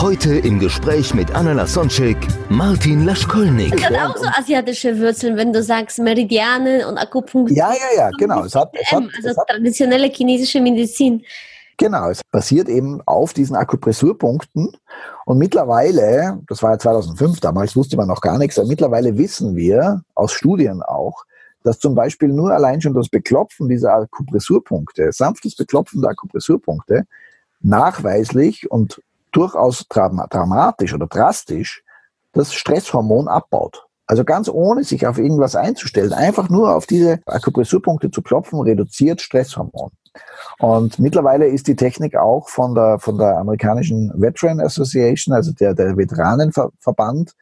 Heute im Gespräch mit Anna Lasonczek, Martin Laschkolnik. Es hat auch so asiatische Wurzeln, wenn du sagst Meridiane und Akupunktur. Ja, ja, ja, genau. Es hat, es hat, also es hat, traditionelle chinesische Medizin. genau, es basiert eben auf diesen Akupressurpunkten. Und mittlerweile, das war ja 2005, damals wusste man noch gar nichts, aber mittlerweile wissen wir aus Studien auch, dass zum Beispiel nur allein schon das Beklopfen dieser Akupressurpunkte, sanftes Beklopfen der Akupressurpunkte, nachweislich und durchaus dram- dramatisch oder drastisch das Stresshormon abbaut. Also ganz ohne sich auf irgendwas einzustellen, einfach nur auf diese Akupressurpunkte zu klopfen, reduziert Stresshormon. Und mittlerweile ist die Technik auch von der, von der amerikanischen Veteran Association, also der, der Veteranenverband,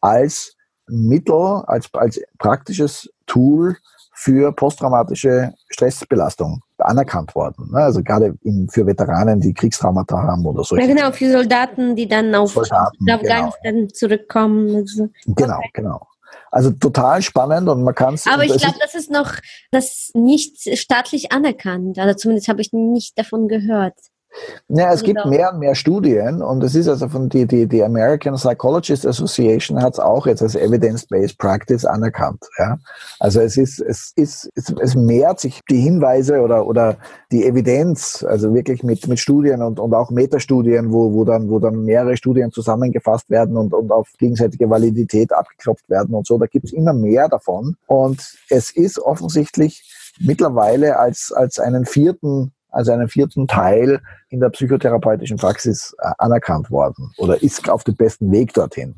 als Mittel, als, als praktisches Tool für posttraumatische Stressbelastung anerkannt worden. ne? Also gerade in, für Veteranen, die Kriegstraumata haben oder so. Ja, genau, für Soldaten, die dann auf Soldaten, nach Afghanistan zurückkommen. und so. Genau, genau. Also total spannend und man kann es. Aber ich glaube, das ist noch das nicht staatlich anerkannt. Also zumindest habe ich nicht davon gehört. Ja, es gibt Genau. mehr und mehr Studien und es ist also von die, die, die American Psychologist Association hat es auch jetzt als Evidence-Based Practice anerkannt. Ja? Also es ist, es ist, es, es mehrt sich die Hinweise oder, oder die Evidenz, also wirklich mit, mit Studien und, und auch Metastudien, wo, wo dann, wo dann mehrere Studien zusammengefasst werden und, und auf gegenseitige Validität abgeklopft werden und so. Da gibt es immer mehr davon. Und es ist offensichtlich mittlerweile als, als einen vierten also einen vierten Teil in der psychotherapeutischen Praxis äh, anerkannt worden oder ist auf dem besten Weg dorthin.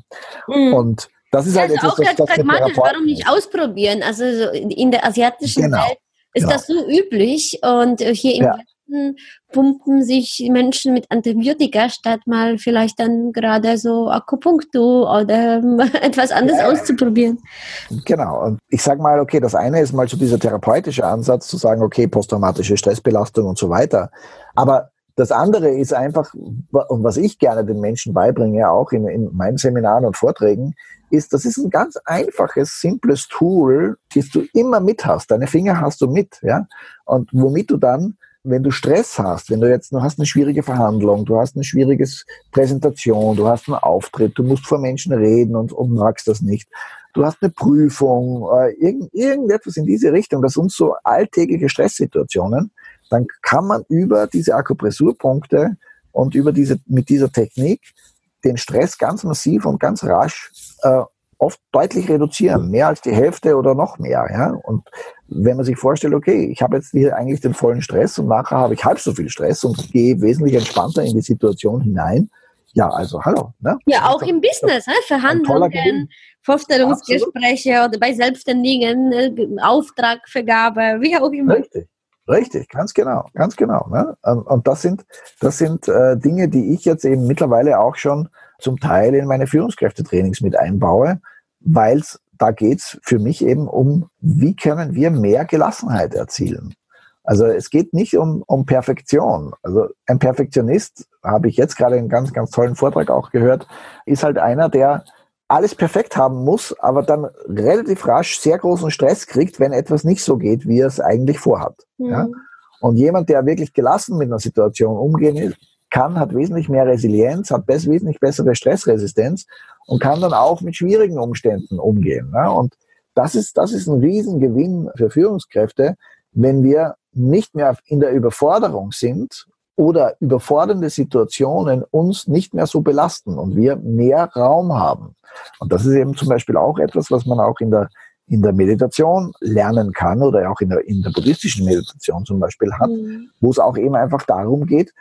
Mhm. Und das ist halt also auch etwas, ganz das, das pragmatisch, warum nicht ausprobieren? Also so in in der asiatischen Genau, Welt ist genau. das so üblich und äh, hier im Ja. Westen pumpen sich Menschen mit Antibiotika statt mal vielleicht dann gerade so Akupunktur oder ähm, etwas anderes ja. auszuprobieren. Genau. Und ich sage mal, okay, das eine ist mal so dieser therapeutische Ansatz, zu sagen, okay, posttraumatische Stressbelastung und so weiter. Aber das andere ist einfach, und was ich gerne den Menschen beibringe, auch in, in meinen Seminaren und Vorträgen, ist, das ist ein ganz einfaches, simples Tool, das du immer mit hast. Deine Finger hast du mit, ja. Und womit du dann, wenn du Stress hast, wenn du jetzt, du hast eine schwierige Verhandlung, du hast eine schwierige Präsentation, du hast einen Auftritt, du musst vor Menschen reden und, und magst das nicht, du hast eine Prüfung, äh, irgend, irgendetwas in diese Richtung, das sind so alltägliche Stresssituationen, dann kann man über diese Akupressurpunkte und über diese, mit dieser Technik den Stress ganz massiv und ganz rasch äh, oft deutlich reduzieren, mehr als die Hälfte oder noch mehr. Ja? Und wenn man sich vorstellt, okay, ich habe jetzt hier eigentlich den vollen Stress und nachher habe ich halb so viel Stress und gehe wesentlich entspannter in die Situation hinein, ja, also hallo. Ne? Ja, auch doch- im Business, ne? Verhandlungen. Vorstellungsgespräche oder bei Selbstständigen, äh, Auftragvergabe, wie auch immer. Richtig, richtig, ganz genau, ganz genau. Ne? Und, das sind, das sind äh, Dinge, die ich jetzt eben mittlerweile auch schon zum Teil in meine Führungskräftetrainings mit einbaue, weil da geht's für mich eben um, wie können wir mehr Gelassenheit erzielen. Also es geht nicht um, um Perfektion. Also ein Perfektionist, habe ich jetzt gerade einen ganz, ganz tollen Vortrag auch gehört, ist halt einer, der alles perfekt haben muss, aber dann relativ rasch sehr großen Stress kriegt, wenn etwas nicht so geht, wie er es eigentlich vorhat. Ja? Mhm. Und jemand, der wirklich gelassen mit einer Situation umgehen kann, hat wesentlich mehr Resilienz, hat wesentlich bessere Stressresistenz und kann dann auch mit schwierigen Umständen umgehen. Ne? Und das ist, das ist ein Riesengewinn für Führungskräfte, wenn wir nicht mehr in der Überforderung sind oder überfordernde Situationen uns nicht mehr so belasten und wir mehr Raum haben. Und das ist eben zum Beispiel auch etwas, was man auch in der, in der Meditation lernen kann oder auch in der, in der buddhistischen Meditation zum Beispiel hat, Mhm. wo es auch eben einfach darum geht,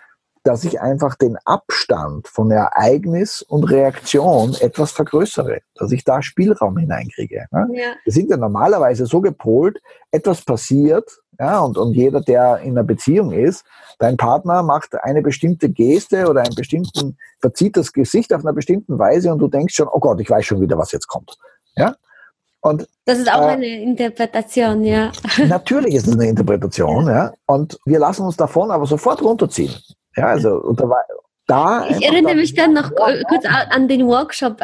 dass ich einfach den Abstand von Ereignis und Reaktion etwas vergrößere, dass ich da Spielraum hineinkriege. Ne? Ja. Wir sind ja normalerweise so gepolt, etwas passiert, ja, und, und jeder, der in einer Beziehung ist, dein Partner macht eine bestimmte Geste oder einen bestimmten, verzieht das Gesicht auf einer bestimmten Weise und du denkst schon, oh Gott, ich weiß schon wieder, was jetzt kommt. Ja? Und, das ist auch äh, eine Interpretation, ja. Natürlich ist es eine Interpretation, ja. Und wir lassen uns davon aber sofort runterziehen. Ja, also und da, ich erinnere mich dann noch kurz an den Workshop,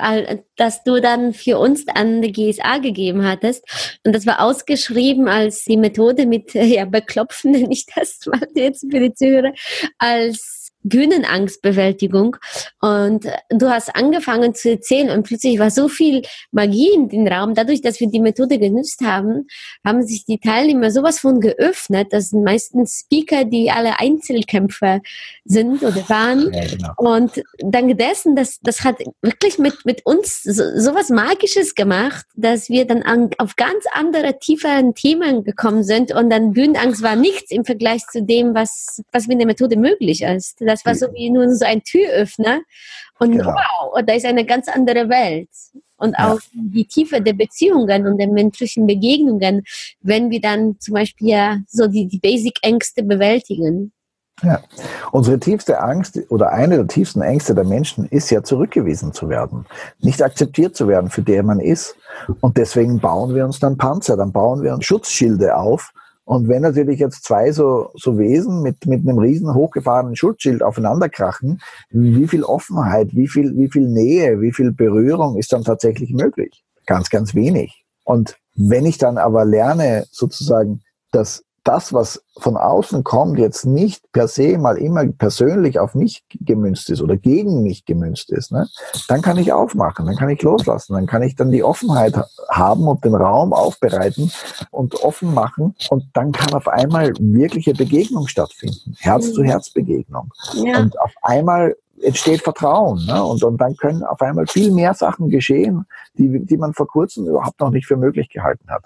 dass du dann für uns an die GSA gegeben hattest. Und das war ausgeschrieben als die Methode mit, ja, beklopfen nenne ich das mal jetzt für die Zuhörer, als Bühnenangstbewältigung. Und du hast angefangen zu erzählen und plötzlich war so viel Magie in den Raum. Dadurch, dass wir die Methode genutzt haben, haben sich die Teilnehmer sowas von geöffnet. Das sind meistens Speaker, die alle Einzelkämpfer sind oder waren. Ja, genau. Und dank dessen, das, das hat wirklich mit, mit uns so, sowas Magisches gemacht, dass wir dann an, auf ganz andere, tieferen Themen gekommen sind. Und dann Bühnenangst war nichts im Vergleich zu dem, was, was mit der Methode möglich ist. Das war so wie nur so ein Türöffner. Und genau. wow, da ist eine ganz andere Welt. Und ja. auch die Tiefe der Beziehungen und der menschlichen Begegnungen, wenn wir dann zum Beispiel ja so die, die Basic-Ängste bewältigen. Ja, unsere tiefste Angst oder eine der tiefsten Ängste der Menschen ist ja zurückgewiesen zu werden, nicht akzeptiert zu werden, für der man ist. Und deswegen bauen wir uns dann Panzer, dann bauen wir uns Schutzschilde auf, und wenn natürlich jetzt zwei so, so Wesen mit, mit einem riesen hochgefahrenen Schutzschild aufeinanderkrachen, wie viel Offenheit, wie viel, wie viel Nähe, wie viel Berührung ist dann tatsächlich möglich? Ganz, ganz wenig. Und wenn ich dann aber lerne, sozusagen, dass das, was von außen kommt, jetzt nicht per se mal immer persönlich auf mich gemünzt ist oder gegen mich gemünzt ist, ne, dann kann ich aufmachen, dann kann ich loslassen, dann kann ich dann die Offenheit haben und den Raum aufbereiten und offen machen und dann kann auf einmal wirkliche Begegnung stattfinden, Herz-zu-Herz-Begegnung. Ja. Und auf einmal entsteht Vertrauen. Ne? Und, und dann können auf einmal viel mehr Sachen geschehen, die, die man vor kurzem überhaupt noch nicht für möglich gehalten hat.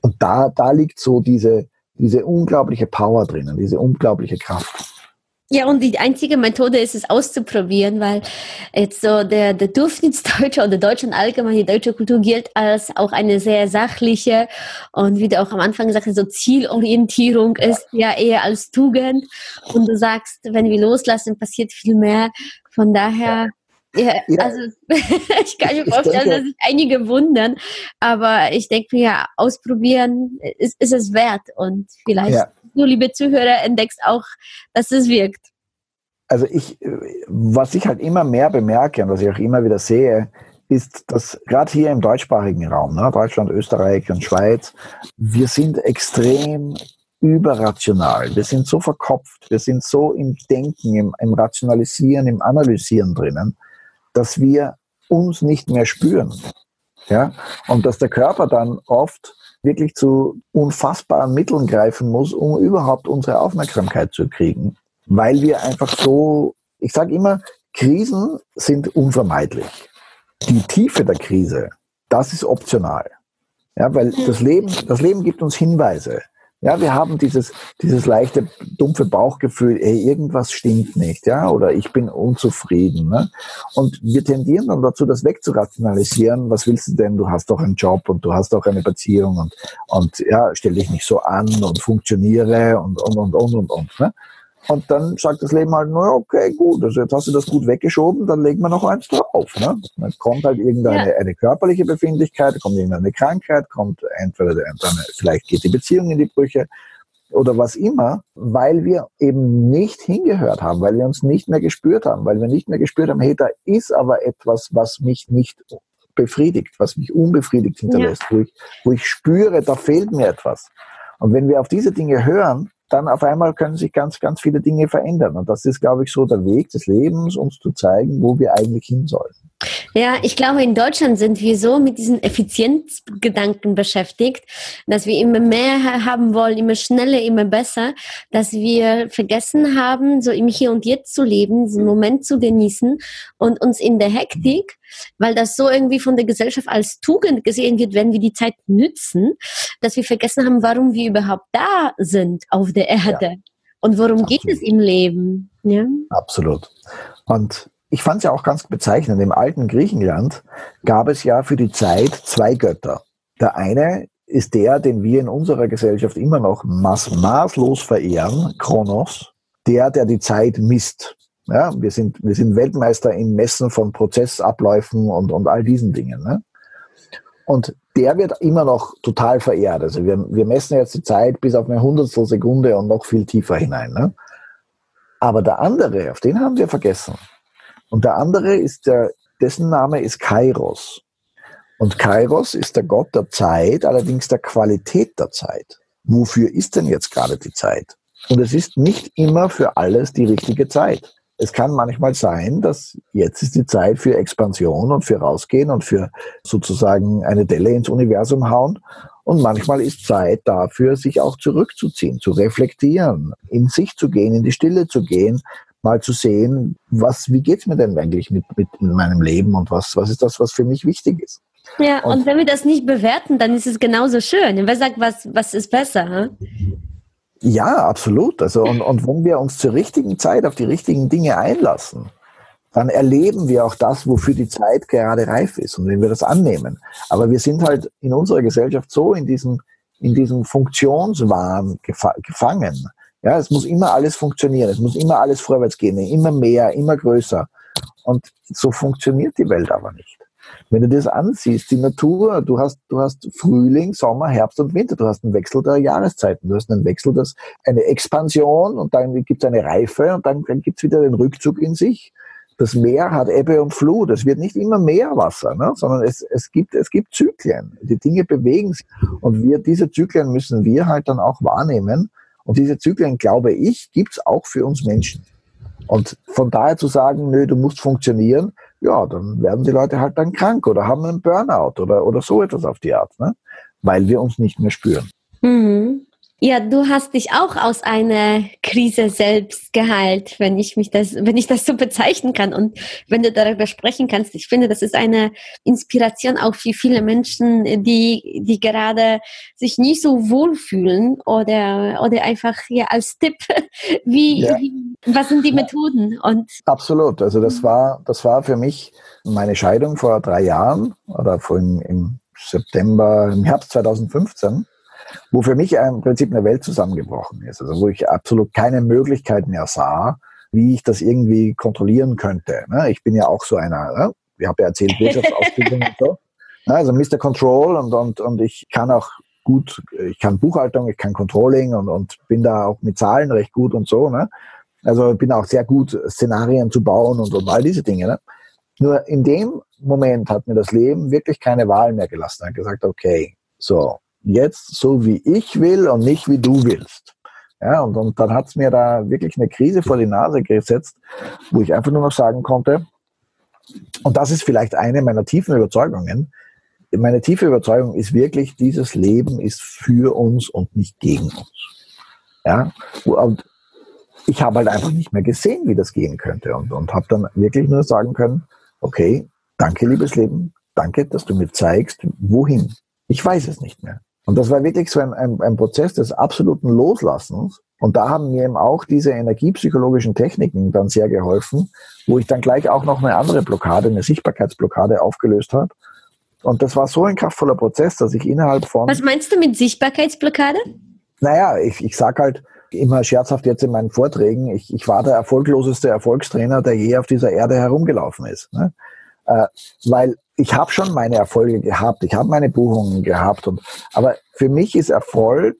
Und da, da liegt so diese, diese unglaubliche Power drinnen, diese unglaubliche Kraft. Ja, und die einzige Methode ist es auszuprobieren, weil jetzt so der, der Durchschnittsdeutsche oder Deutschland allgemein, die deutsche Kultur gilt als auch eine sehr sachliche und wie du auch am Anfang gesagt hast, so Zielorientierung ist ja eher als Tugend. Und du sagst, wenn wir loslassen, passiert viel mehr. Von daher ja, ja, also ich kann mir vorstellen, dass sich einige wundern, aber ich denke mir, ausprobieren ist, ist es wert und vielleicht ja. du, liebe Zuhörer, entdeckst auch, dass es wirkt. Also ich, was ich halt immer mehr bemerke und was ich auch immer wieder sehe, ist, dass gerade hier im deutschsprachigen Raum, ne, Deutschland, Österreich und Schweiz, wir sind extrem überrational. Wir sind so verkopft, wir sind so im Denken, im, im Rationalisieren, im Analysieren drinnen, dass wir uns nicht mehr spüren. Ja? Und dass der Körper dann oft wirklich zu unfassbaren Mitteln greifen muss, um überhaupt unsere Aufmerksamkeit zu kriegen. Weil wir einfach so, ich sage immer, Krisen sind unvermeidlich. Die Tiefe der Krise, das ist optional. Ja, weil das Leben, das Leben gibt uns Hinweise. Ja, wir haben dieses, dieses leichte, dumpfe Bauchgefühl, ey, irgendwas stimmt nicht, ja, oder ich bin unzufrieden. Ne? Und wir tendieren dann dazu, das wegzurationalisieren. Was willst du denn? Du hast doch einen Job und du hast doch eine Beziehung und, und ja, stell dich nicht so an und funktioniere und, und, und, und, und, und. Ne? Und dann sagt das Leben halt, na okay, gut, also jetzt hast du das gut weggeschoben, dann legen wir noch eins drauf. Ne? Dann kommt halt irgendeine ja. eine körperliche Befindlichkeit, kommt irgendeine Krankheit, kommt entweder dann, vielleicht geht die Beziehung in die Brüche oder was immer, weil wir eben nicht hingehört haben, weil wir uns nicht mehr gespürt haben, weil wir nicht mehr gespürt haben, hey, da ist aber etwas, was mich nicht befriedigt, was mich unbefriedigt hinterlässt, ja. wo, ich, wo ich spüre, da fehlt mir etwas. Und wenn wir auf diese Dinge hören, dann auf einmal können sich ganz, ganz viele Dinge verändern. Und das ist, glaube ich, so der Weg des Lebens, uns zu zeigen, wo wir eigentlich hin sollen. Ja, ich glaube, in Deutschland sind wir so mit diesen Effizienzgedanken beschäftigt, dass wir immer mehr haben wollen, immer schneller, immer besser, dass wir vergessen haben, so im Hier und Jetzt zu leben, diesen Moment zu genießen und uns in der Hektik, weil das so irgendwie von der Gesellschaft als Tugend gesehen wird, wenn wir die Zeit nützen, dass wir vergessen haben, warum wir überhaupt da sind auf der Erde. Ja. Und worum Absolut. geht es im Leben? Ja? Absolut. Und ich fand es ja auch ganz bezeichnend. Im alten Griechenland gab es ja für die Zeit zwei Götter. Der eine ist der, den wir in unserer Gesellschaft immer noch maß, maßlos verehren, Kronos, der, der die Zeit misst. Ja, wir sind, wir sind Weltmeister im Messen von Prozessabläufen und, und all diesen Dingen. Ne? Und der wird immer noch total verehrt. Also wir, wir messen jetzt die Zeit bis auf eine Hundertstel Sekunde und noch viel tiefer hinein. Ne? Aber der andere, auf den haben wir vergessen. Und der andere ist der, dessen Name ist Kairos. Und Kairos ist der Gott der Zeit, allerdings der Qualität der Zeit. Wofür ist denn jetzt gerade die Zeit? Und es ist nicht immer für alles die richtige Zeit. Es kann manchmal sein, dass jetzt ist die Zeit für Expansion und für rausgehen und für sozusagen eine Delle ins Universum hauen. Und manchmal ist Zeit dafür, sich auch zurückzuziehen, zu reflektieren, in sich zu gehen, in die Stille zu gehen, mal zu sehen, was, wie geht's mir denn eigentlich mit, mit meinem Leben und was, was ist das, was für mich wichtig ist. Ja, und, und wenn wir das nicht bewerten, dann ist es genauso schön. wer sagt, was, was ist besser? Hm? Ja, absolut. Also, und, und wenn wir uns zur richtigen Zeit auf die richtigen Dinge einlassen, dann erleben wir auch das, wofür die Zeit gerade reif ist und wenn wir das annehmen. Aber wir sind halt in unserer Gesellschaft so in diesem, in diesem Funktionswahn gefa gefangen. Ja, es muss immer alles funktionieren, es muss immer alles vorwärts gehen, immer mehr, immer größer. Und so funktioniert die Welt aber nicht. Wenn du das ansiehst, die Natur, du hast, du hast Frühling, Sommer, Herbst und Winter, du hast einen Wechsel der Jahreszeiten, du hast einen Wechsel, das eine Expansion und dann gibt es eine Reife und dann, dann gibt es wieder den Rückzug in sich. Das Meer hat Ebbe und Flut. Es wird nicht immer mehr Wasser, ne? sondern es, es, gibt, es gibt Zyklen. Die Dinge bewegen sich. Und wir, diese Zyklen müssen wir halt dann auch wahrnehmen. Und diese Zyklen, glaube ich, gibt es auch für uns Menschen. Und von daher zu sagen, nö, du musst funktionieren, ja, dann werden die Leute halt dann krank oder haben einen Burnout oder, oder so etwas auf die Art, ne? weil wir uns nicht mehr spüren. Mhm. Ja, du hast dich auch aus einer Krise selbst geheilt, wenn ich mich das, wenn ich das so bezeichnen kann und wenn du darüber sprechen kannst. Ich finde, das ist eine Inspiration auch für viele Menschen, die, die gerade sich nicht so wohlfühlen oder, oder einfach hier als Tipp, wie, ja. wie was sind die Methoden? Und Absolut. Also das war, das war für mich meine Scheidung vor drei Jahren oder vor im, im September, im Herbst 2015 wo für mich im Prinzip eine Welt zusammengebrochen ist. Also wo ich absolut keine Möglichkeit mehr sah, wie ich das irgendwie kontrollieren könnte. Ne? Ich bin ja auch so einer, ne? ich habe ja erzählt, Wirtschaftsausbildung und so. Ne? Also Mr. Control und, und, und ich kann auch gut, ich kann Buchhaltung, ich kann Controlling und, und bin da auch mit Zahlen recht gut und so. Ne? Also bin auch sehr gut, Szenarien zu bauen und, und all diese Dinge. Ne? Nur in dem Moment hat mir das Leben wirklich keine Wahl mehr gelassen. Hat gesagt, okay, so, jetzt so wie ich will und nicht wie du willst. Ja, und, und dann hat's mir da wirklich eine Krise vor die Nase gesetzt, wo ich einfach nur noch sagen konnte, und das ist vielleicht eine meiner tiefen Überzeugungen, meine tiefe Überzeugung ist wirklich, dieses Leben ist für uns und nicht gegen uns. Ja, und ich habe halt einfach nicht mehr gesehen, wie das gehen könnte und, und habe dann wirklich nur sagen können, okay, danke liebes Leben, danke, dass du mir zeigst, wohin. Ich weiß es nicht mehr. Und das war wirklich so ein, ein, ein Prozess des absoluten Loslassens. Und da haben mir eben auch diese energiepsychologischen Techniken dann sehr geholfen, wo ich dann gleich auch noch eine andere Blockade, eine Sichtbarkeitsblockade aufgelöst habe. Und das war so ein kraftvoller Prozess, dass ich innerhalb von... Was meinst du mit Sichtbarkeitsblockade? Naja, ich, ich sage halt immer scherzhaft jetzt in meinen Vorträgen, ich, ich war der erfolgloseste Erfolgstrainer, der je auf dieser Erde herumgelaufen ist. Ne? Äh, weil ich habe schon meine Erfolge gehabt, ich habe meine Buchungen gehabt, und, aber für mich ist Erfolg,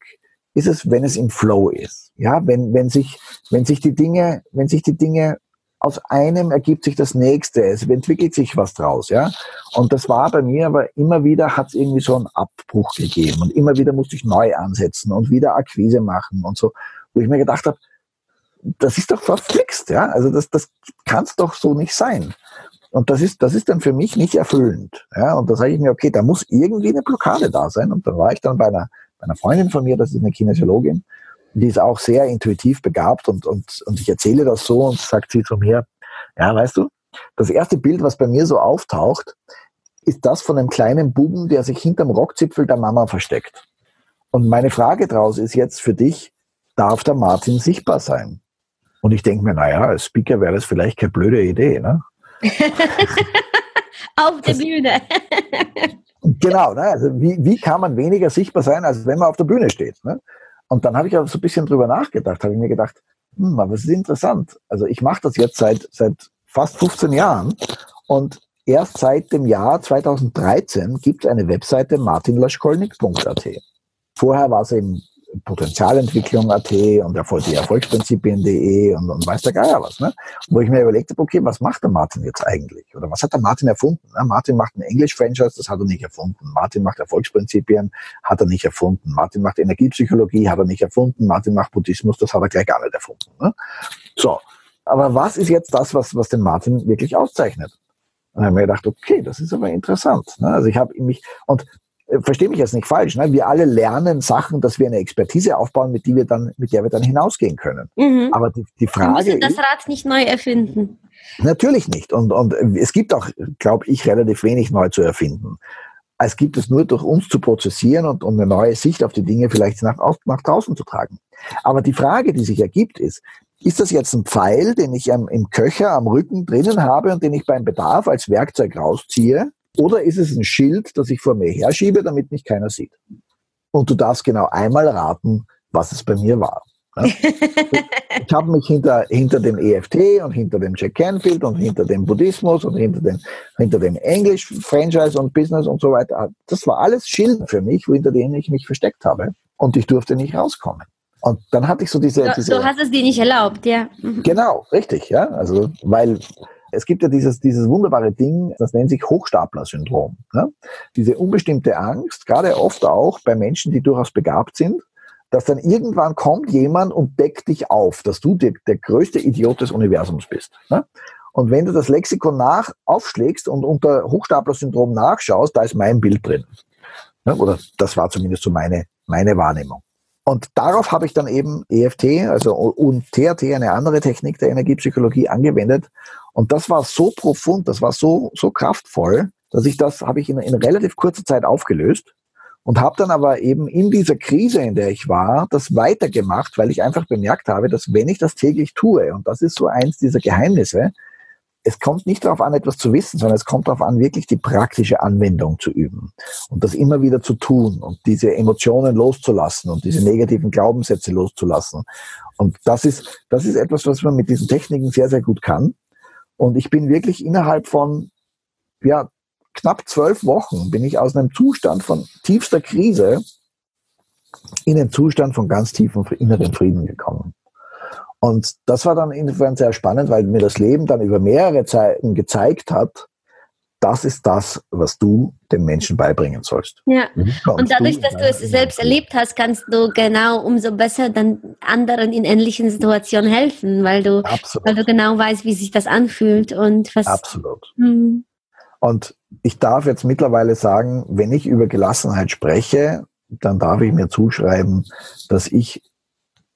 ist es, wenn es im Flow ist. Ja, wenn, wenn sich, wenn sich die Dinge, wenn sich die Dinge aus einem ergibt sich das nächste, es entwickelt sich was draus, ja. Und das war bei mir aber immer wieder hat es irgendwie so einen Abbruch gegeben und immer wieder musste ich neu ansetzen und wieder Akquise machen und so, wo ich mir gedacht habe, das ist doch verflixt, ja. Also das, das kann es doch so nicht sein. Und das ist, das ist dann für mich nicht erfüllend. Ja, und da sage ich mir, okay, da muss irgendwie eine Blockade da sein. Und dann war ich dann bei einer, bei einer Freundin von mir, das ist eine Kinesiologin, die ist auch sehr intuitiv begabt und, und, und ich erzähle das so und sagt sie zu mir, ja, weißt du, das erste Bild, was bei mir so auftaucht, ist das von einem kleinen Buben, der sich hinterm Rockzipfel der Mama versteckt. Und meine Frage draus ist jetzt für dich, darf der Martin sichtbar sein. Und ich denke mir, naja, als Speaker wäre das vielleicht keine blöde Idee. Ne? auf der Bühne. genau, ne? also wie, wie kann man weniger sichtbar sein, als wenn man auf der Bühne steht? Ne? Und dann habe ich auch so ein bisschen drüber nachgedacht, habe ich mir gedacht, hm, aber es ist interessant. Also ich mache das jetzt seit, seit fast 15 Jahren und erst seit dem Jahr 2013 gibt es eine Webseite martinlaschkolnik.at. Vorher war es eben Potenzialentwicklung.at und die Erfolgsprinzipien.de und, und weiß der Geier was. Ne? Wo ich mir überlegt habe, okay, was macht der Martin jetzt eigentlich? Oder was hat der Martin erfunden? Ne? Martin macht ein Englisch-Franchise, das hat er nicht erfunden. Martin macht Erfolgsprinzipien, hat er nicht erfunden. Martin macht Energiepsychologie, hat er nicht erfunden. Martin macht Buddhismus, das hat er gleich gar nicht erfunden. Ne? So, aber was ist jetzt das, was, was den Martin wirklich auszeichnet? Und dann habe ich mir gedacht, okay, das ist aber interessant. Ne? Also ich habe mich, und verstehe mich jetzt nicht falsch, ne? wir alle lernen Sachen, dass wir eine Expertise aufbauen, mit, die wir dann, mit der wir dann hinausgehen können. Mhm. Aber die, die Frage. Wir das Rad nicht neu erfinden. Natürlich nicht. Und, und es gibt auch, glaube ich, relativ wenig neu zu erfinden. Es gibt es nur durch uns zu prozessieren und, und eine neue Sicht auf die Dinge vielleicht nach, nach draußen zu tragen. Aber die Frage, die sich ergibt, ist, ist das jetzt ein Pfeil, den ich am, im Köcher am Rücken drinnen habe und den ich beim Bedarf als Werkzeug rausziehe? Oder ist es ein Schild, das ich vor mir herschiebe, damit mich keiner sieht? Und du darfst genau einmal raten, was es bei mir war. Ja? ich habe mich hinter, hinter dem EFT und hinter dem Jack Canfield und hinter dem Buddhismus und hinter dem, hinter dem Englisch, Franchise und Business und so weiter. Das war alles Schilder für mich, hinter denen ich mich versteckt habe. Und ich durfte nicht rauskommen. Und dann hatte ich so diese. Du, diese, du hast es dir nicht erlaubt, ja. Mhm. Genau, richtig, ja. Also, weil es gibt ja dieses, dieses wunderbare Ding, das nennt sich Hochstapler-Syndrom. Ne? Diese unbestimmte Angst, gerade oft auch bei Menschen, die durchaus begabt sind, dass dann irgendwann kommt jemand und deckt dich auf, dass du der, der größte Idiot des Universums bist. Ne? Und wenn du das Lexikon nach aufschlägst und unter Hochstapler-Syndrom nachschaust, da ist mein Bild drin. Ne? Oder das war zumindest so meine, meine Wahrnehmung. Und darauf habe ich dann eben EFT, also und TRT, eine andere Technik der Energiepsychologie angewendet. Und das war so profund, das war so, so kraftvoll, dass ich das habe ich in, in relativ kurzer Zeit aufgelöst und habe dann aber eben in dieser Krise, in der ich war, das weitergemacht, weil ich einfach bemerkt habe, dass wenn ich das täglich tue, und das ist so eins dieser Geheimnisse, es kommt nicht darauf an, etwas zu wissen, sondern es kommt darauf an, wirklich die praktische Anwendung zu üben und das immer wieder zu tun und diese Emotionen loszulassen und diese negativen Glaubenssätze loszulassen. Und das ist, das ist etwas, was man mit diesen Techniken sehr, sehr gut kann. Und ich bin wirklich innerhalb von, ja, knapp zwölf Wochen bin ich aus einem Zustand von tiefster Krise in den Zustand von ganz tiefem inneren Frieden gekommen. Und das war dann insofern sehr spannend, weil mir das Leben dann über mehrere Zeiten gezeigt hat, das ist das, was du den Menschen beibringen sollst. Ja. Und dadurch, dass du es selbst erlebt hast, kannst du genau umso besser dann anderen in ähnlichen Situationen helfen, weil du, weil du genau weißt, wie sich das anfühlt und was. Absolut. Hm. Und ich darf jetzt mittlerweile sagen, wenn ich über Gelassenheit spreche, dann darf ich mir zuschreiben, dass ich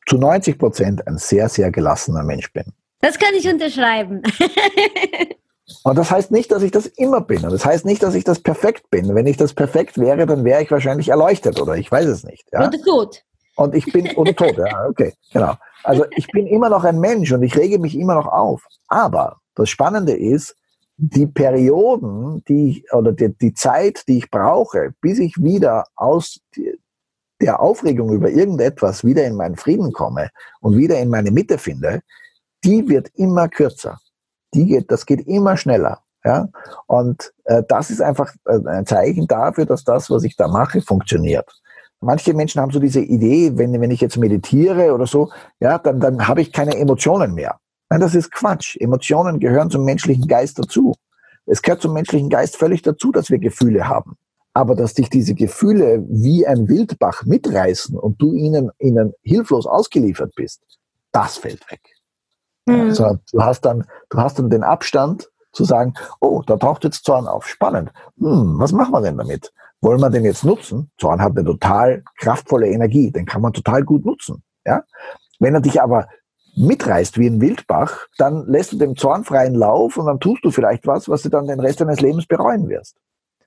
zu 90 Prozent ein sehr, sehr gelassener Mensch bin. Das kann ich unterschreiben. Und das heißt nicht, dass ich das immer bin. Und das heißt nicht, dass ich das perfekt bin. Wenn ich das perfekt wäre, dann wäre ich wahrscheinlich erleuchtet oder ich weiß es nicht. Ja? Oder tot. Und ich bin, oder tot, ja, okay, genau. Also ich bin immer noch ein Mensch und ich rege mich immer noch auf. Aber das Spannende ist, die Perioden, die, oder die, die Zeit, die ich brauche, bis ich wieder aus der Aufregung über irgendetwas wieder in meinen Frieden komme und wieder in meine Mitte finde, die wird immer kürzer. Die geht, das geht immer schneller. Ja? Und äh, das ist einfach äh, ein Zeichen dafür, dass das, was ich da mache, funktioniert. Manche Menschen haben so diese Idee, wenn, wenn ich jetzt meditiere oder so, ja, dann, dann habe ich keine Emotionen mehr. Nein, das ist Quatsch. Emotionen gehören zum menschlichen Geist dazu. Es gehört zum menschlichen Geist völlig dazu, dass wir Gefühle haben. Aber dass dich diese Gefühle wie ein Wildbach mitreißen und du ihnen, ihnen hilflos ausgeliefert bist, das fällt weg. Mhm. Also du hast dann, du hast dann den Abstand zu sagen, oh, da taucht jetzt Zorn auf. Spannend. Hm, was machen wir denn damit? Wollen wir den jetzt nutzen? Zorn hat eine total kraftvolle Energie, den kann man total gut nutzen. Ja? Wenn er dich aber mitreißt wie ein Wildbach, dann lässt du dem Zorn freien Lauf und dann tust du vielleicht was, was du dann den Rest deines Lebens bereuen wirst.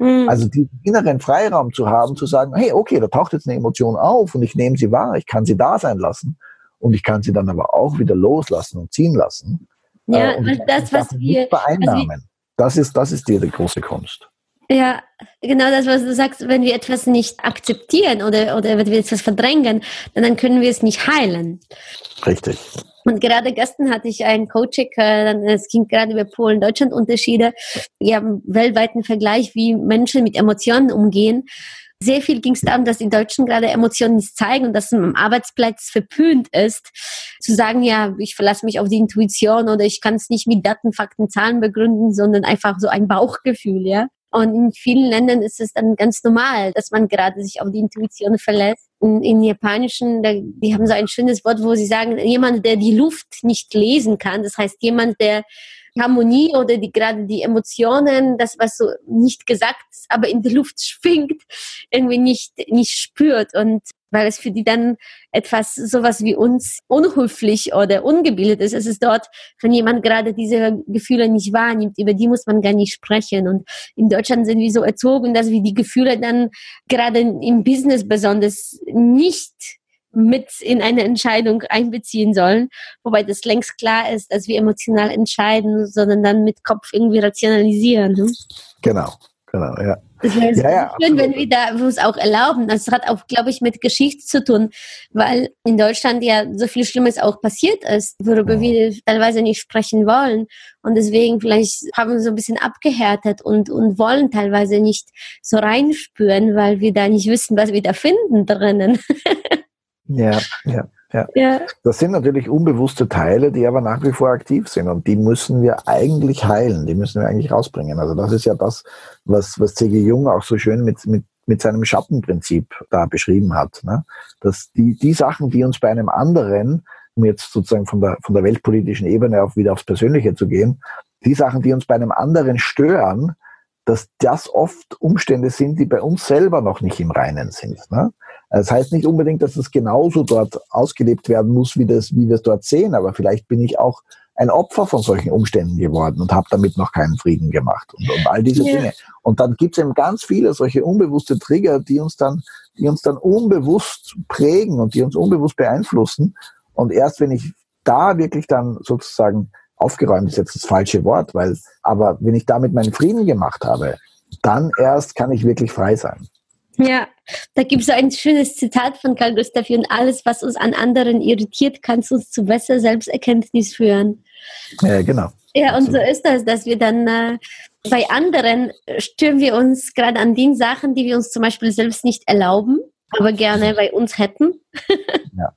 Mhm. Also diesen inneren Freiraum zu haben, zu sagen, hey, okay, da taucht jetzt eine Emotion auf und ich nehme sie wahr, ich kann sie da sein lassen. und ich kann sie dann aber auch wieder loslassen und ziehen lassen. Ja, äh, das, was wir vereinnahmen. das ist, das ist die, die große Kunst. Ja, genau das, was du sagst, wenn wir etwas nicht akzeptieren oder, oder wenn wir etwas verdrängen, dann, können wir es nicht heilen. Richtig. Und gerade gestern hatte ich ein Coaching, äh, es ging gerade über Polen-Deutschland-Unterschiede, ja, im weltweiten Vergleich, wie Menschen mit Emotionen umgehen. Sehr viel ging es darum, dass die Deutschen gerade Emotionen nicht zeigen und dass am Arbeitsplatz verpönt ist, zu sagen, ja, ich verlasse mich auf die Intuition oder ich kann es nicht mit Daten, Fakten, Zahlen begründen, sondern einfach so ein Bauchgefühl, ja. Und in vielen Ländern ist es dann ganz normal, dass man gerade sich auf die Intuition verlässt. In, in Japanischen, da, die haben so ein schönes Wort, wo sie sagen, jemand, der die Luft nicht lesen kann, das heißt jemand, der Harmonie oder die gerade die Emotionen, das was so nicht gesagt, aber in der Luft schwingt, irgendwie nicht nicht spürt und weil es für die dann etwas sowas wie uns unhöflich oder ungebildet ist. Es ist dort, wenn jemand gerade diese Gefühle nicht wahrnimmt, über die muss man gar nicht sprechen. Und in Deutschland sind wir so erzogen, dass wir die Gefühle dann gerade im Business besonders nicht mit in eine Entscheidung einbeziehen sollen, wobei das längst klar ist, dass wir emotional entscheiden, sondern dann mit Kopf irgendwie rationalisieren. Hm? Genau, genau, ja. Das wäre ja, ja, schön, wenn wir da uns auch erlauben. Das hat auch, glaube ich, mit Geschichte zu tun, weil in Deutschland ja so viel Schlimmes auch passiert ist, worüber ja. wir teilweise nicht sprechen wollen. Und deswegen vielleicht haben wir so ein bisschen abgehärtet und, und wollen teilweise nicht so reinspüren, weil wir da nicht wissen, was wir da finden drinnen. Ja, ja. Ja. ja. Das sind natürlich unbewusste Teile, die aber nach wie vor aktiv sind und die müssen wir eigentlich heilen, die müssen wir eigentlich rausbringen. Also das ist ja das, was, was C.G. Jung auch so schön mit, mit, mit seinem Schattenprinzip da beschrieben hat. Ne? Dass die, die Sachen, die uns bei einem anderen, um jetzt sozusagen von der, von der weltpolitischen Ebene auch wieder aufs Persönliche zu gehen, die Sachen, die uns bei einem anderen stören, dass das oft Umstände sind, die bei uns selber noch nicht im Reinen sind. Ne? Das heißt nicht unbedingt, dass es genauso dort ausgelebt werden muss, wie, das, wie wir es dort sehen, aber vielleicht bin ich auch ein Opfer von solchen Umständen geworden und habe damit noch keinen Frieden gemacht und, und all diese ja. Dinge. Und dann gibt es eben ganz viele solche unbewusste Trigger, die uns dann, die uns dann unbewusst prägen und die uns unbewusst beeinflussen. Und erst wenn ich da wirklich dann sozusagen aufgeräumt ist jetzt das falsche Wort, weil, aber wenn ich damit meinen Frieden gemacht habe, dann erst kann ich wirklich frei sein. Ja, da gibt es so ein schönes Zitat von Karl Gustav Jung, alles, was uns an anderen irritiert, kann uns zu besser Selbsterkenntnis führen. Ja, genau. Ja, und so ist das, dass wir dann äh, bei anderen stören wir uns gerade an den Sachen, die wir uns zum Beispiel selbst nicht erlauben, aber gerne bei uns hätten. Ja.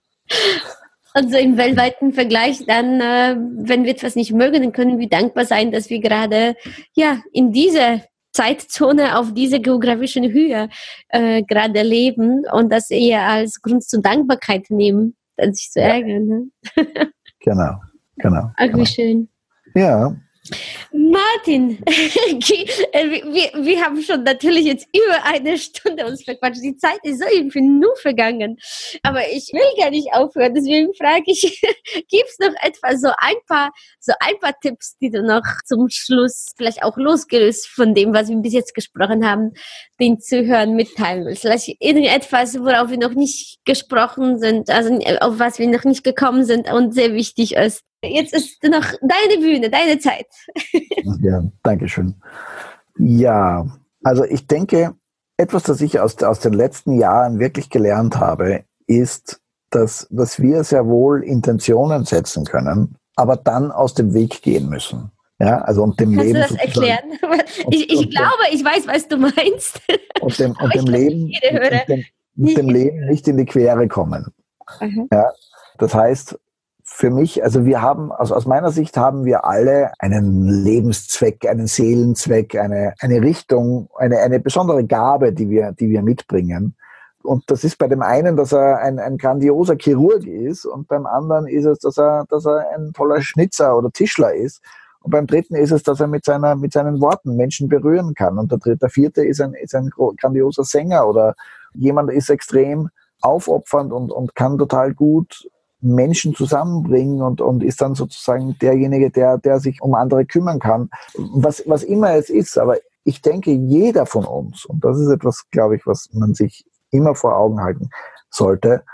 Und so im weltweiten Vergleich dann, äh, wenn wir etwas nicht mögen, dann können wir dankbar sein, dass wir gerade ja in dieser Zeitzone auf dieser geografischen Höhe äh, gerade leben und das eher als Grund zur Dankbarkeit nehmen, als sich zu ärgern. Ne? genau, genau. Ach, genau. wie schön. Ja, Martin, äh, wir, wir haben schon natürlich jetzt über eine Stunde uns verquatscht. Die Zeit ist so irgendwie nur vergangen. Aber ich will gar nicht aufhören. Deswegen frage ich, gibt es noch etwa so ein paar, so ein paar Tipps, die du noch zum Schluss vielleicht auch losgelöst von dem, was wir bis jetzt gesprochen haben, den Zuhörern mitteilen willst? Vielleicht irgendetwas, worauf wir noch nicht gesprochen sind, also auf was wir noch nicht gekommen sind und sehr wichtig ist. Jetzt ist noch deine Bühne, deine Zeit. ja, danke schön. Ja, also ich denke, etwas, das ich aus, aus den letzten Jahren wirklich gelernt habe, ist, dass, dass wir sehr wohl Intentionen setzen können, aber dann aus dem Weg gehen müssen. Ja, also und dem Kannst Leben. du das erklären? ich, ich und glaube, ich weiß, was du meinst. Und dem, und dem Leben, und dem, dem Leben nicht in die Quere kommen. Mhm. Ja, das heißt, für mich, also wir haben, also aus meiner Sicht haben wir alle einen Lebenszweck, einen Seelenzweck, eine, eine Richtung, eine, eine besondere Gabe, die wir, die wir mitbringen. Und das ist bei dem einen, dass er ein, ein grandioser Chirurg ist und beim anderen ist es, dass er, dass er ein toller Schnitzer oder Tischler ist. Und beim dritten ist es, dass er mit, seiner, mit seinen Worten Menschen berühren kann. Und der, dritte, der vierte ist ein, ist ein grandioser Sänger oder jemand ist extrem aufopfernd und, und kann total gut Menschen zusammenbringen und, und ist dann sozusagen derjenige, der, der sich um andere kümmern kann. Was, was immer es ist, aber ich denke, jeder von uns, und das ist etwas, glaube ich, was man sich immer vor Augen halten sollte,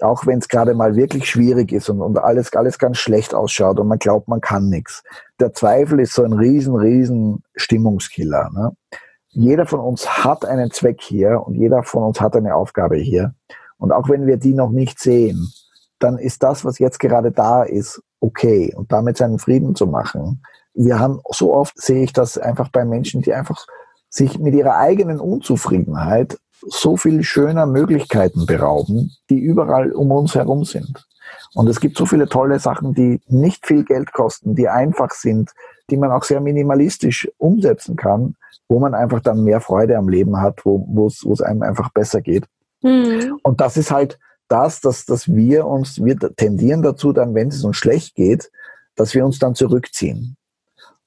auch wenn es gerade mal wirklich schwierig ist und, und alles, alles ganz schlecht ausschaut und man glaubt, man kann nichts. Der Zweifel ist so ein riesen, riesen Stimmungskiller. Ne? Jeder von uns hat einen Zweck hier und jeder von uns hat eine Aufgabe hier. Und auch wenn wir die noch nicht sehen, dann ist das, was jetzt gerade da ist, okay. Und damit seinen Frieden zu machen. Wir haben so oft sehe ich das einfach bei Menschen, die einfach sich mit ihrer eigenen Unzufriedenheit so viel schöner Möglichkeiten berauben, die überall um uns herum sind. Und es gibt so viele tolle Sachen, die nicht viel Geld kosten, die einfach sind, die man auch sehr minimalistisch umsetzen kann, wo man einfach dann mehr Freude am Leben hat, wo es einem einfach besser geht. Mhm. Und das ist halt das, dass, dass wir uns, wir tendieren dazu dann, wenn es uns schlecht geht, dass wir uns dann zurückziehen.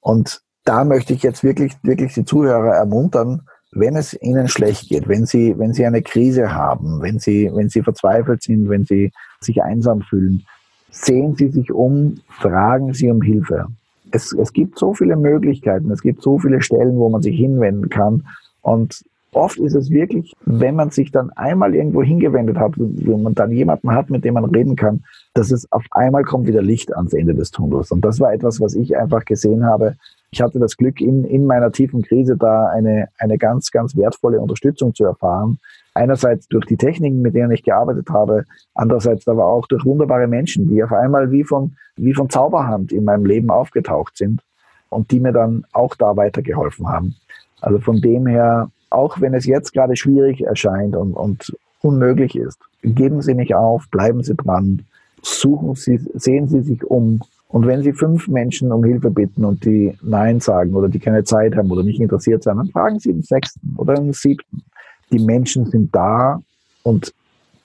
Und da möchte ich jetzt wirklich, wirklich die Zuhörer ermuntern, wenn es ihnen schlecht geht, wenn sie, wenn sie eine Krise haben, wenn sie, wenn sie verzweifelt sind, wenn sie sich einsam fühlen, sehen sie sich um, fragen sie um Hilfe. Es, es gibt so viele Möglichkeiten, es gibt so viele Stellen, wo man sich hinwenden kann. Und oft ist es wirklich, wenn man sich dann einmal irgendwo hingewendet hat, wo man dann jemanden hat, mit dem man reden kann, dass es auf einmal kommt wieder Licht ans Ende des Tunnels. Und das war etwas, was ich einfach gesehen habe, ich hatte das Glück, in, in meiner tiefen Krise da eine, eine ganz, ganz wertvolle Unterstützung zu erfahren. Einerseits durch die Techniken, mit denen ich gearbeitet habe, andererseits aber auch durch wunderbare Menschen, die auf einmal wie von, wie von Zauberhand in meinem Leben aufgetaucht sind und die mir dann auch da weitergeholfen haben. Also von dem her, auch wenn es jetzt gerade schwierig erscheint und, und unmöglich ist, geben Sie nicht auf, bleiben Sie dran, suchen Sie, sehen Sie sich um, und wenn Sie fünf Menschen um Hilfe bitten und die Nein sagen oder die keine Zeit haben oder nicht interessiert sind, dann fragen Sie den sechsten oder den siebten. Die Menschen sind da und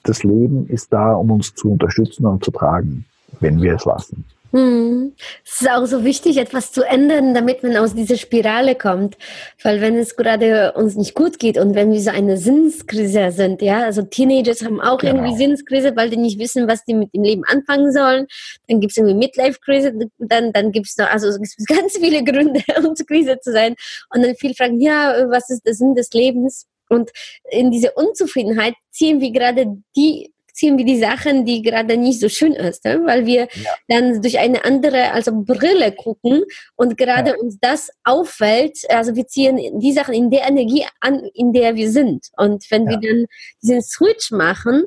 das Leben ist da, um uns zu unterstützen und zu tragen, wenn wir es lassen. Hm. Es ist auch so wichtig, etwas zu ändern, damit man aus dieser Spirale kommt. Weil wenn es gerade uns nicht gut geht und wenn wir so eine Sinnskrise sind, ja, also Teenagers haben auch genau. irgendwie Sinnskrise, weil die nicht wissen, was die mit dem Leben anfangen sollen. Dann gibt es irgendwie Midlife-Krise, dann, dann gibt es noch, also es gibt ganz viele Gründe, um zur Krise zu sein. Und dann viele fragen, ja, was ist der Sinn des Lebens? Und in diese Unzufriedenheit ziehen wir gerade die ziehen wir die Sachen, die gerade nicht so schön ist, ne? weil wir ja. dann durch eine andere, also Brille gucken und gerade ja. uns das auffällt, also wir ziehen die Sachen in der Energie an, in der wir sind. Und wenn ja. wir dann diesen Switch machen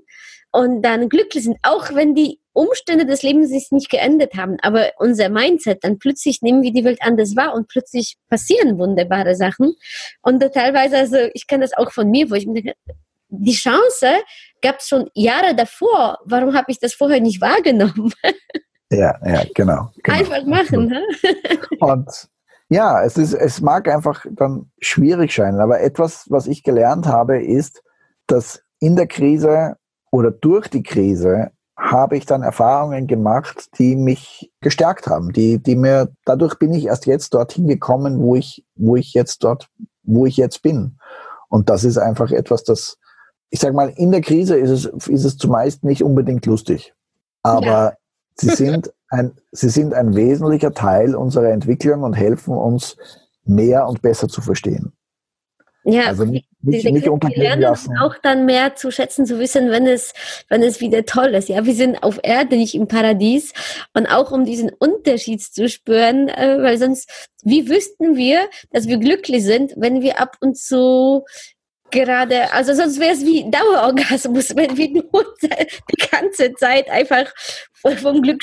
und dann glücklich sind, auch wenn die Umstände des Lebens sich nicht geändert haben, aber unser Mindset, dann plötzlich nehmen wir die Welt anders wahr und plötzlich passieren wunderbare Sachen. Und teilweise, also ich kenne das auch von mir, wo ich mir denke, die Chance gab es schon Jahre davor. Warum habe ich das vorher nicht wahrgenommen? Ja, ja, genau. genau. Einfach machen. Ne? Und ja, es, ist, es mag einfach dann schwierig scheinen, aber etwas, was ich gelernt habe, ist, dass in der Krise oder durch die Krise habe ich dann Erfahrungen gemacht, die mich gestärkt haben, die, die mir, dadurch bin ich erst jetzt dorthin gekommen, wo ich, wo ich jetzt dort, wo ich jetzt bin. Und das ist einfach etwas, das, ich sag mal, in der Krise ist es, ist es zumeist nicht unbedingt lustig. Aber ja. sie sind ein, sie sind ein wesentlicher Teil unserer Entwicklung und helfen uns mehr und besser zu verstehen. Ja, also nicht, nicht, diese nicht lernen lassen. auch dann mehr zu schätzen, zu wissen, wenn es, wenn es wieder toll ist. Ja, wir sind auf Erde, nicht im Paradies. Und auch um diesen Unterschied zu spüren, äh, weil sonst, wie wüssten wir, dass wir glücklich sind, wenn wir ab und zu gerade, also sonst wäre es wie Dauerorgasmus, wenn wir nur die ganze Zeit einfach vom Glück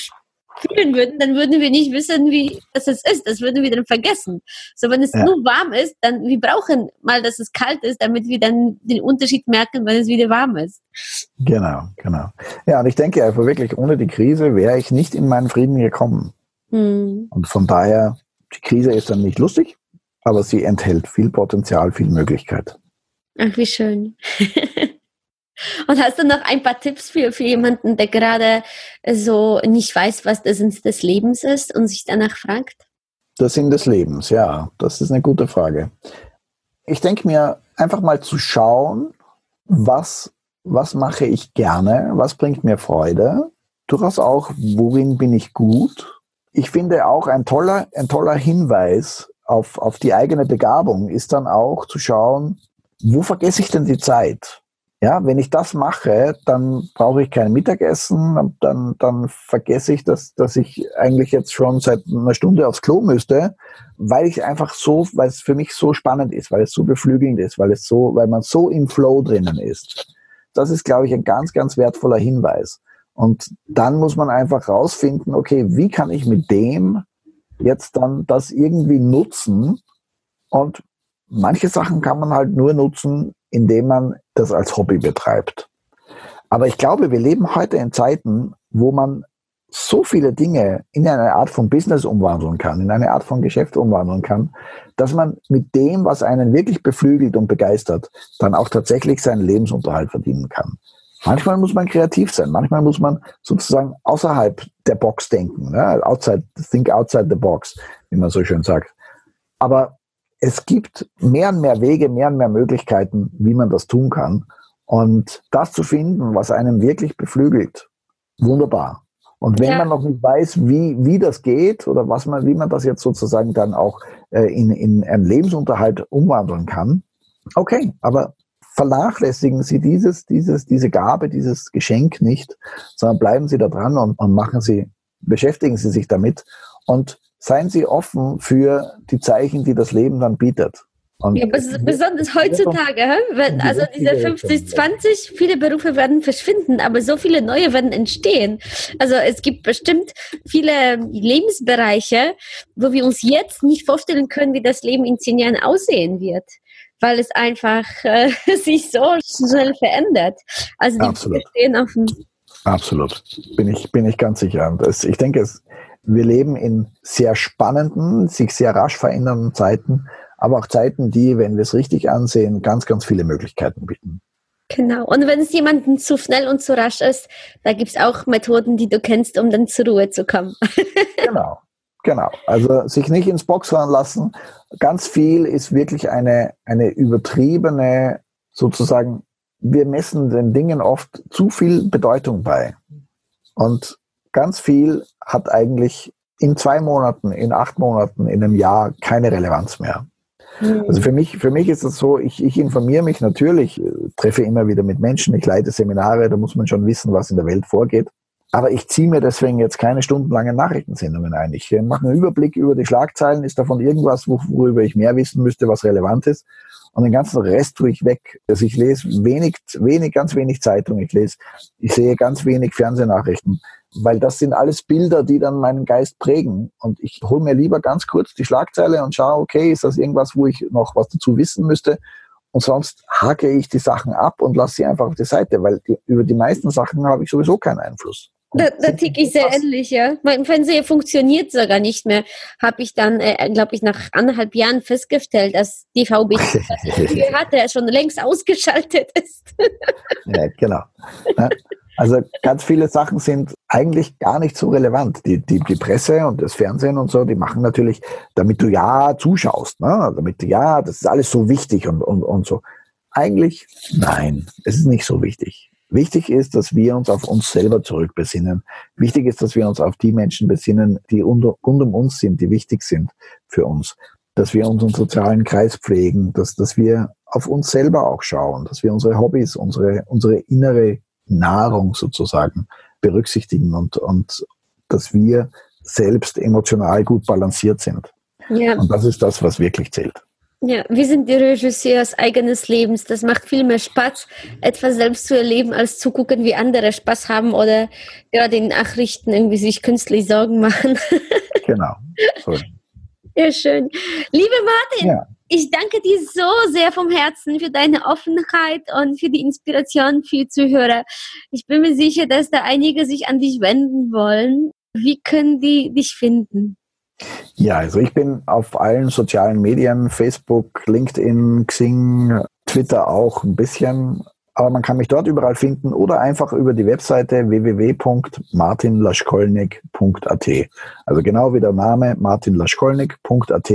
fühlen würden, dann würden wir nicht wissen, wie das ist. Das würden wir dann vergessen. So, wenn es ja. nur warm ist, dann wir brauchen mal, dass es kalt ist, damit wir dann den Unterschied merken, wenn es wieder warm ist. Genau, genau. Ja, und ich denke einfach wirklich, ohne die Krise wäre ich nicht in meinen Frieden gekommen. Hm. Und von daher, die Krise ist dann nicht lustig, aber sie enthält viel Potenzial, viel Möglichkeit. Ach, wie schön. Und hast du noch ein paar Tipps für, für jemanden, der gerade so nicht weiß, was der Sinn des Lebens ist und sich danach fragt? Der Sinn des Lebens, ja, das ist eine gute Frage. Ich denke mir, einfach mal zu schauen, was, was mache ich gerne, was bringt mir Freude, durchaus auch, worin bin ich gut. Ich finde auch ein toller, ein toller Hinweis auf, auf die eigene Begabung ist dann auch zu schauen, wo vergesse ich denn die Zeit? Ja, wenn ich das mache, dann brauche ich kein Mittagessen, dann, dann vergesse ich, dass, dass ich eigentlich jetzt schon seit einer Stunde aufs Klo müsste, weil ich einfach so, weil es für mich so spannend ist, weil es so beflügelnd ist, weil es so, weil man so im Flow drinnen ist. Das ist, glaube ich, ein ganz, ganz wertvoller Hinweis. Und dann muss man einfach rausfinden, okay, wie kann ich mit dem jetzt dann das irgendwie nutzen? Und manche Sachen kann man halt nur nutzen, indem man das als Hobby betreibt. Aber ich glaube, wir leben heute in Zeiten, wo man so viele Dinge in eine Art von Business umwandeln kann, in eine Art von Geschäft umwandeln kann, dass man mit dem, was einen wirklich beflügelt und begeistert, dann auch tatsächlich seinen Lebensunterhalt verdienen kann. Manchmal muss man kreativ sein, manchmal muss man sozusagen außerhalb der Box denken, ne? outside, think outside the box, wie man so schön sagt. Aber es gibt mehr und mehr Wege, mehr und mehr Möglichkeiten, wie man das tun kann. Und das zu finden, was einem wirklich beflügelt, wunderbar. Und wenn ja. man noch nicht weiß, wie, wie das geht oder was man, wie man das jetzt sozusagen dann auch äh, in, in einen Lebensunterhalt umwandeln kann, okay, aber vernachlässigen Sie dieses, dieses, diese Gabe, dieses Geschenk nicht, sondern bleiben Sie da dran und, und machen Sie, beschäftigen Sie sich damit und seien Sie offen für die Zeichen, die das Leben dann bietet. Und ja, besonders heutzutage, wenn, also diese 50-20, viele Berufe werden verschwinden, aber so viele neue werden entstehen. Also es gibt bestimmt viele Lebensbereiche, wo wir uns jetzt nicht vorstellen können, wie das Leben in zehn Jahren aussehen wird, weil es einfach äh, sich so schnell verändert. Also die Absolut. stehen dem Absolut, bin ich, bin ich ganz sicher. Das, ich denke, es, wir leben in sehr spannenden, sich sehr rasch verändernden Zeiten aber auch Zeiten, die, wenn wir es richtig ansehen, ganz, ganz viele Möglichkeiten bieten. Genau. Und wenn es jemandem zu schnell und zu rasch ist, da gibt es auch Methoden, die du kennst, um dann zur Ruhe zu kommen. genau. Genau. Also sich nicht ins Box fahren lassen. Ganz viel ist wirklich eine, eine übertriebene, sozusagen, wir messen den Dingen oft zu viel Bedeutung bei. Und ganz viel hat eigentlich in zwei Monaten, in acht Monaten, in einem Jahr keine Relevanz mehr. Also für mich, für mich ist es so, ich, ich informiere mich natürlich, äh, treffe immer wieder mit Menschen, ich leite Seminare, da muss man schon wissen, was in der Welt vorgeht. Aber ich ziehe mir deswegen jetzt keine stundenlangen Nachrichtensendungen ein. Ich äh, mache einen Überblick über die Schlagzeilen, ist davon irgendwas, worüber ich mehr wissen müsste, was relevant ist. Und den ganzen Rest tue ich weg. Also ich lese wenig, wenig, ganz wenig Zeitung. Ich lese, ich sehe ganz wenig Fernsehnachrichten weil das sind alles Bilder, die dann meinen Geist prägen. Und ich hole mir lieber ganz kurz die Schlagzeile und schaue, okay, ist das irgendwas, wo ich noch was dazu wissen müsste? Und sonst hake ich die Sachen ab und lasse sie einfach auf die Seite, weil die, über die meisten Sachen habe ich sowieso keinen Einfluss. Da, da ticke ich sehr ähnlich, ja. Mein Fernseher funktioniert sogar nicht mehr. Habe ich dann, äh, glaube ich, nach anderthalb Jahren festgestellt, dass die VB, hatte, schon längst ausgeschaltet ist. ja, genau. Ja. Also ganz viele Sachen sind eigentlich gar nicht so relevant. Die, die, die Presse und das Fernsehen und so, die machen natürlich, damit du ja zuschaust, ne? damit du ja, das ist alles so wichtig und, und, und so. Eigentlich nein, es ist nicht so wichtig. Wichtig ist, dass wir uns auf uns selber zurückbesinnen. Wichtig ist, dass wir uns auf die Menschen besinnen, die rund um uns sind, die wichtig sind für uns. Dass wir unseren sozialen Kreis pflegen, dass, dass wir auf uns selber auch schauen, dass wir unsere Hobbys, unsere, unsere innere Nahrung sozusagen berücksichtigen und, und dass wir selbst emotional gut balanciert sind. Ja. Und das ist das, was wirklich zählt. Ja, wir sind die Regisseurs eigenes Lebens. Das macht viel mehr Spaß, etwas selbst zu erleben, als zu gucken, wie andere Spaß haben oder gerade in Nachrichten irgendwie sich künstlich Sorgen machen. genau. So. Ja, schön. Liebe Martin, ja. Ich danke dir so sehr vom Herzen für deine Offenheit und für die Inspiration für Zuhörer. Ich bin mir sicher, dass da einige sich an dich wenden wollen. Wie können die dich finden? Ja, also ich bin auf allen sozialen Medien, Facebook, LinkedIn, Xing, Twitter auch ein bisschen aber man kann mich dort überall finden oder einfach über die Webseite www.martinlaschkolnik.at. Also genau wie der Name martinlaschkolnik.at.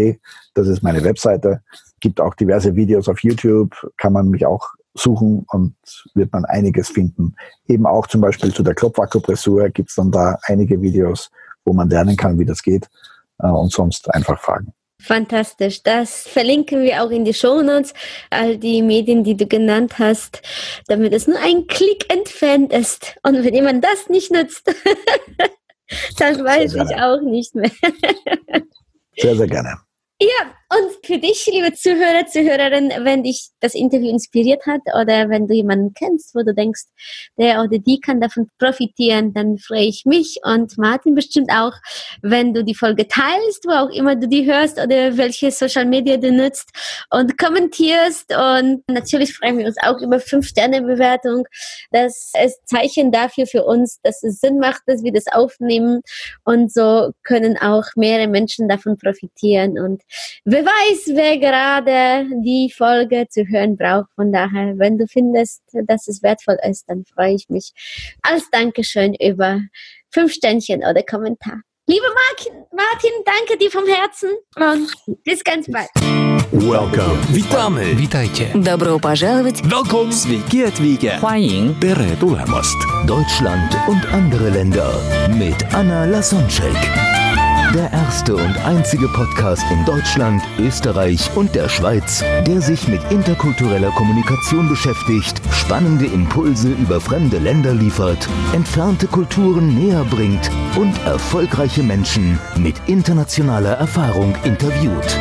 Das ist meine Webseite. Gibt auch diverse Videos auf YouTube, kann man mich auch suchen und wird man einiges finden. Eben auch zum Beispiel zu der Klopfakupressur gibt es dann da einige Videos, wo man lernen kann, wie das geht. Äh, und sonst einfach fragen. Fantastisch. Das verlinken wir auch in die Shownotes, all die Medien, die du genannt hast, damit es nur ein Klick entfernt ist. Und wenn jemand das nicht nutzt, dann weiß ich auch nicht mehr. sehr, sehr gerne. Ja, und für dich, liebe Zuhörer, Zuhörerin, wenn dich das Interview inspiriert hat oder wenn du jemanden kennst, wo du denkst, der oder die kann davon profitieren, dann freue ich mich und Martin bestimmt auch, wenn du die Folge teilst, wo auch immer du die hörst oder welche Social Media du nutzt und kommentierst. Und natürlich freuen wir uns auch über 5-Sterne-Bewertung. Das ist Zeichen dafür für uns, dass es Sinn macht, dass wir das aufnehmen und so können auch mehrere Menschen davon profitieren. Und wer weiß, wer gerade die Folge zu hören braucht. Von daher, wenn du findest, dass es wertvoll ist, dann freue ich mich als Dankeschön über fünf Ständchen oder Kommentar. Liebe Martin, danke dir vom Herzen und bis ganz bald. Welcome. Witamy. Witajcie. Добро пожаловать. Welcome. Sveiki atvykę. 欢迎 Tere tulemast. Deutschland und andere Länder mit Anna Lasonczek. Der erste und einzige Podcast in Deutschland, Österreich und der Schweiz, der sich mit interkultureller Kommunikation beschäftigt, spannende Impulse über fremde Länder liefert, entfernte Kulturen näher bringt und erfolgreiche Menschen mit internationaler Erfahrung interviewt.